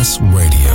Radio.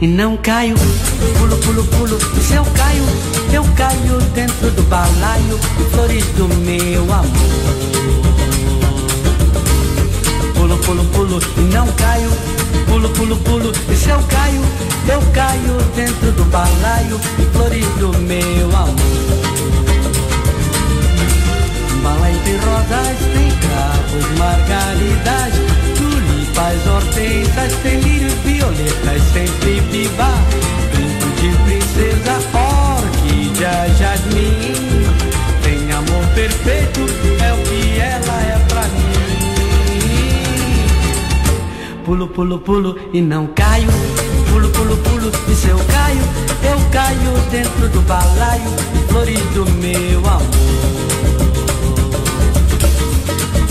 E não caio. Pulo, pulo, pulo, se eu caio, eu caio dentro do balaio, flores do meu amor. Pulo, pulo, pulo e não caio. Pulo, pulo, pulo, e se eu caio, eu caio dentro do balaio, flores do meu amor. Balaio de rosas, tem cravos, margaridas, tulipas, hortensas, tem lírios, violetas, sempre viva. Brinco de princesa, orquídea, jasmim. Tem amor perfeito, é o que ela é pra mim. Pulo, pulo, pulo e não caio. Pulo, pulo, pulo e se eu caio, eu caio dentro do balaio, flores do meu amor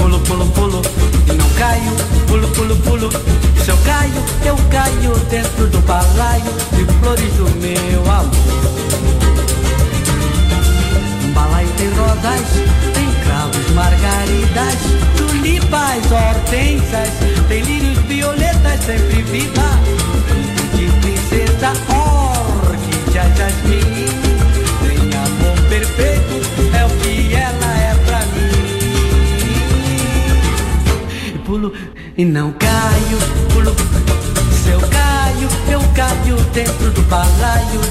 pulo, pulo, pulo balaio, pulo, pulo, pulo. Se eu caio, eu caio dentro do balaio de flores do meu amor. Um balaio tem rosas, tem cravos, margaridas, tulipas, hortensas, tem lírios, violetas, sempre viva. De princesa, orquídea, jasmim. pulo e não caio, pulo. Se eu caio, eu caio dentro do balaio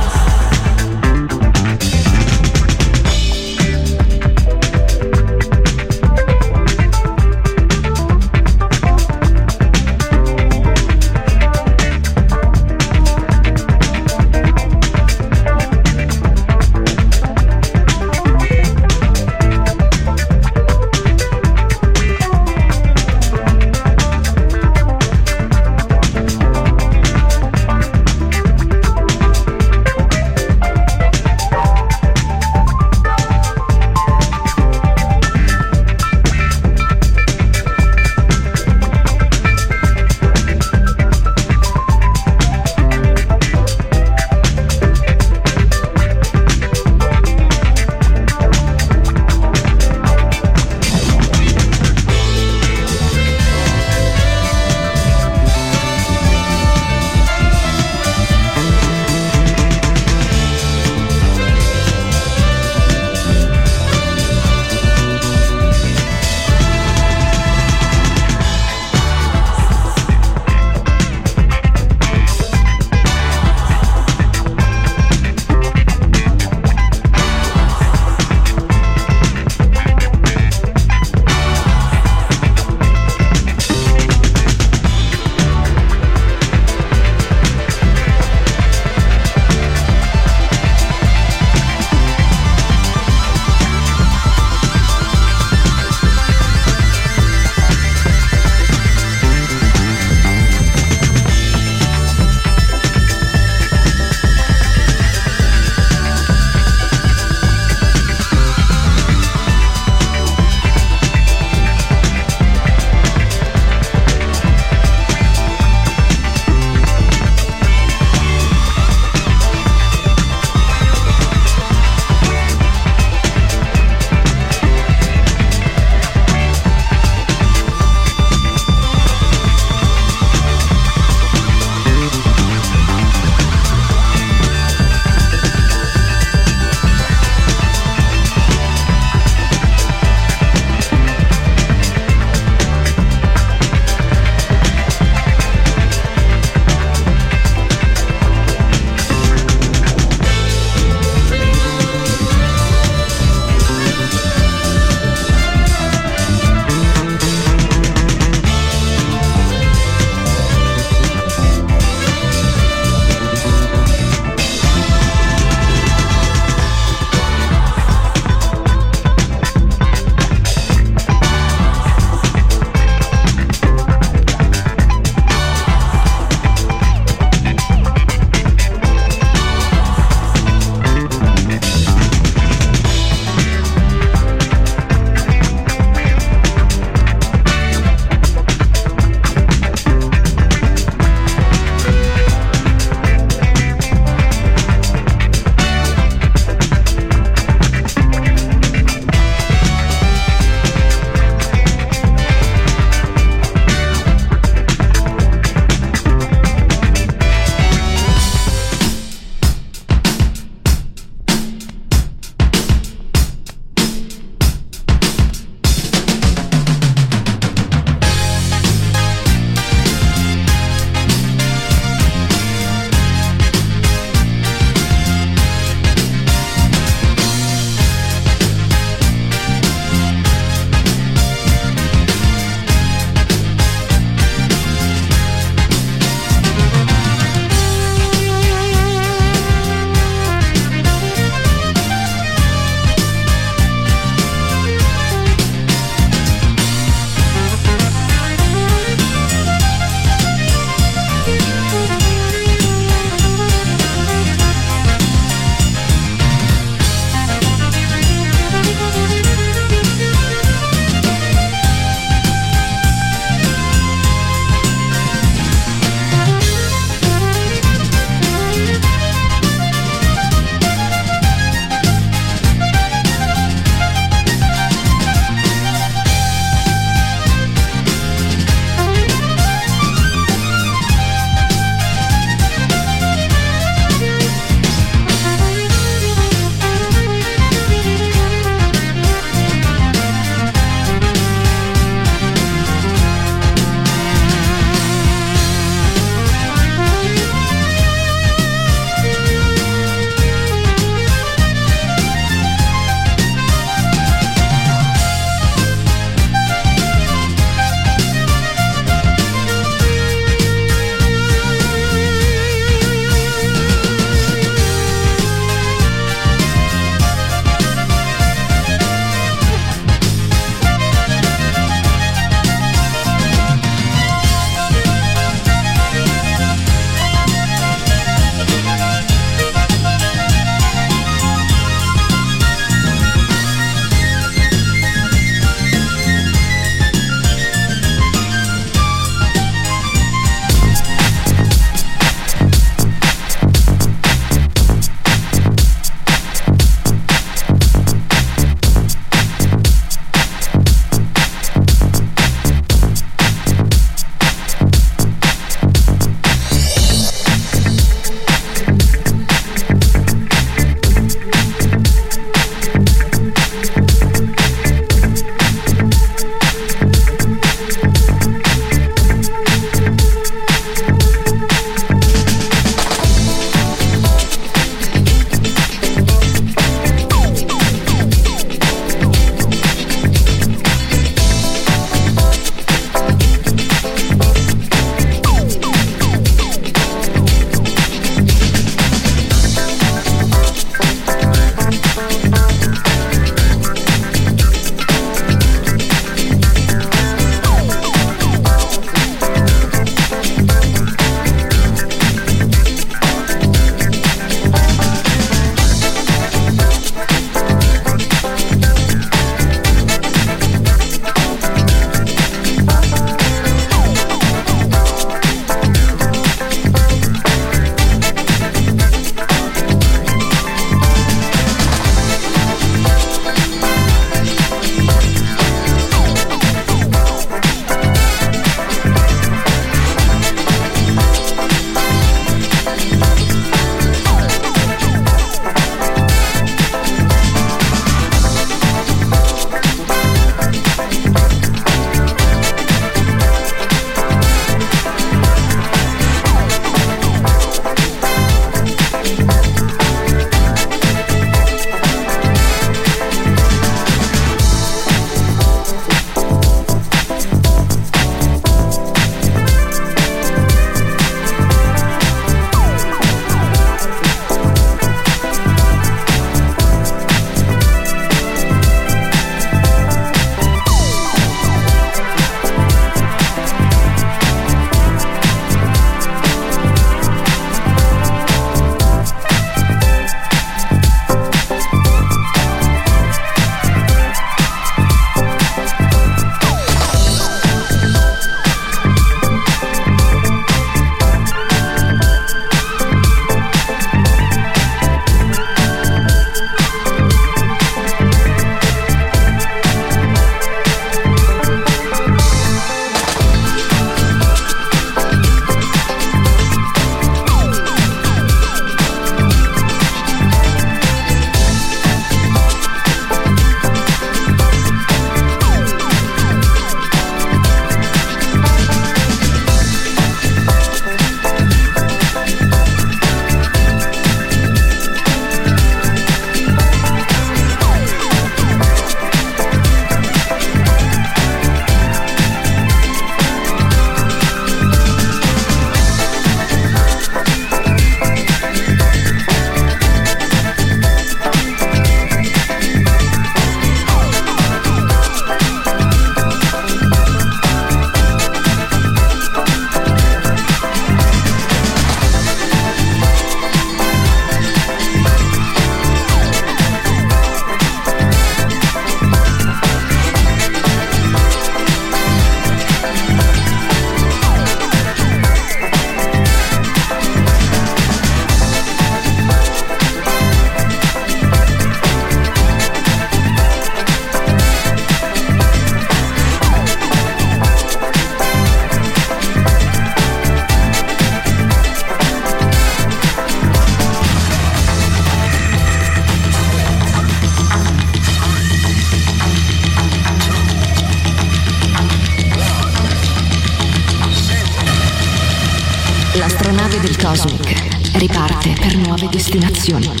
Producción.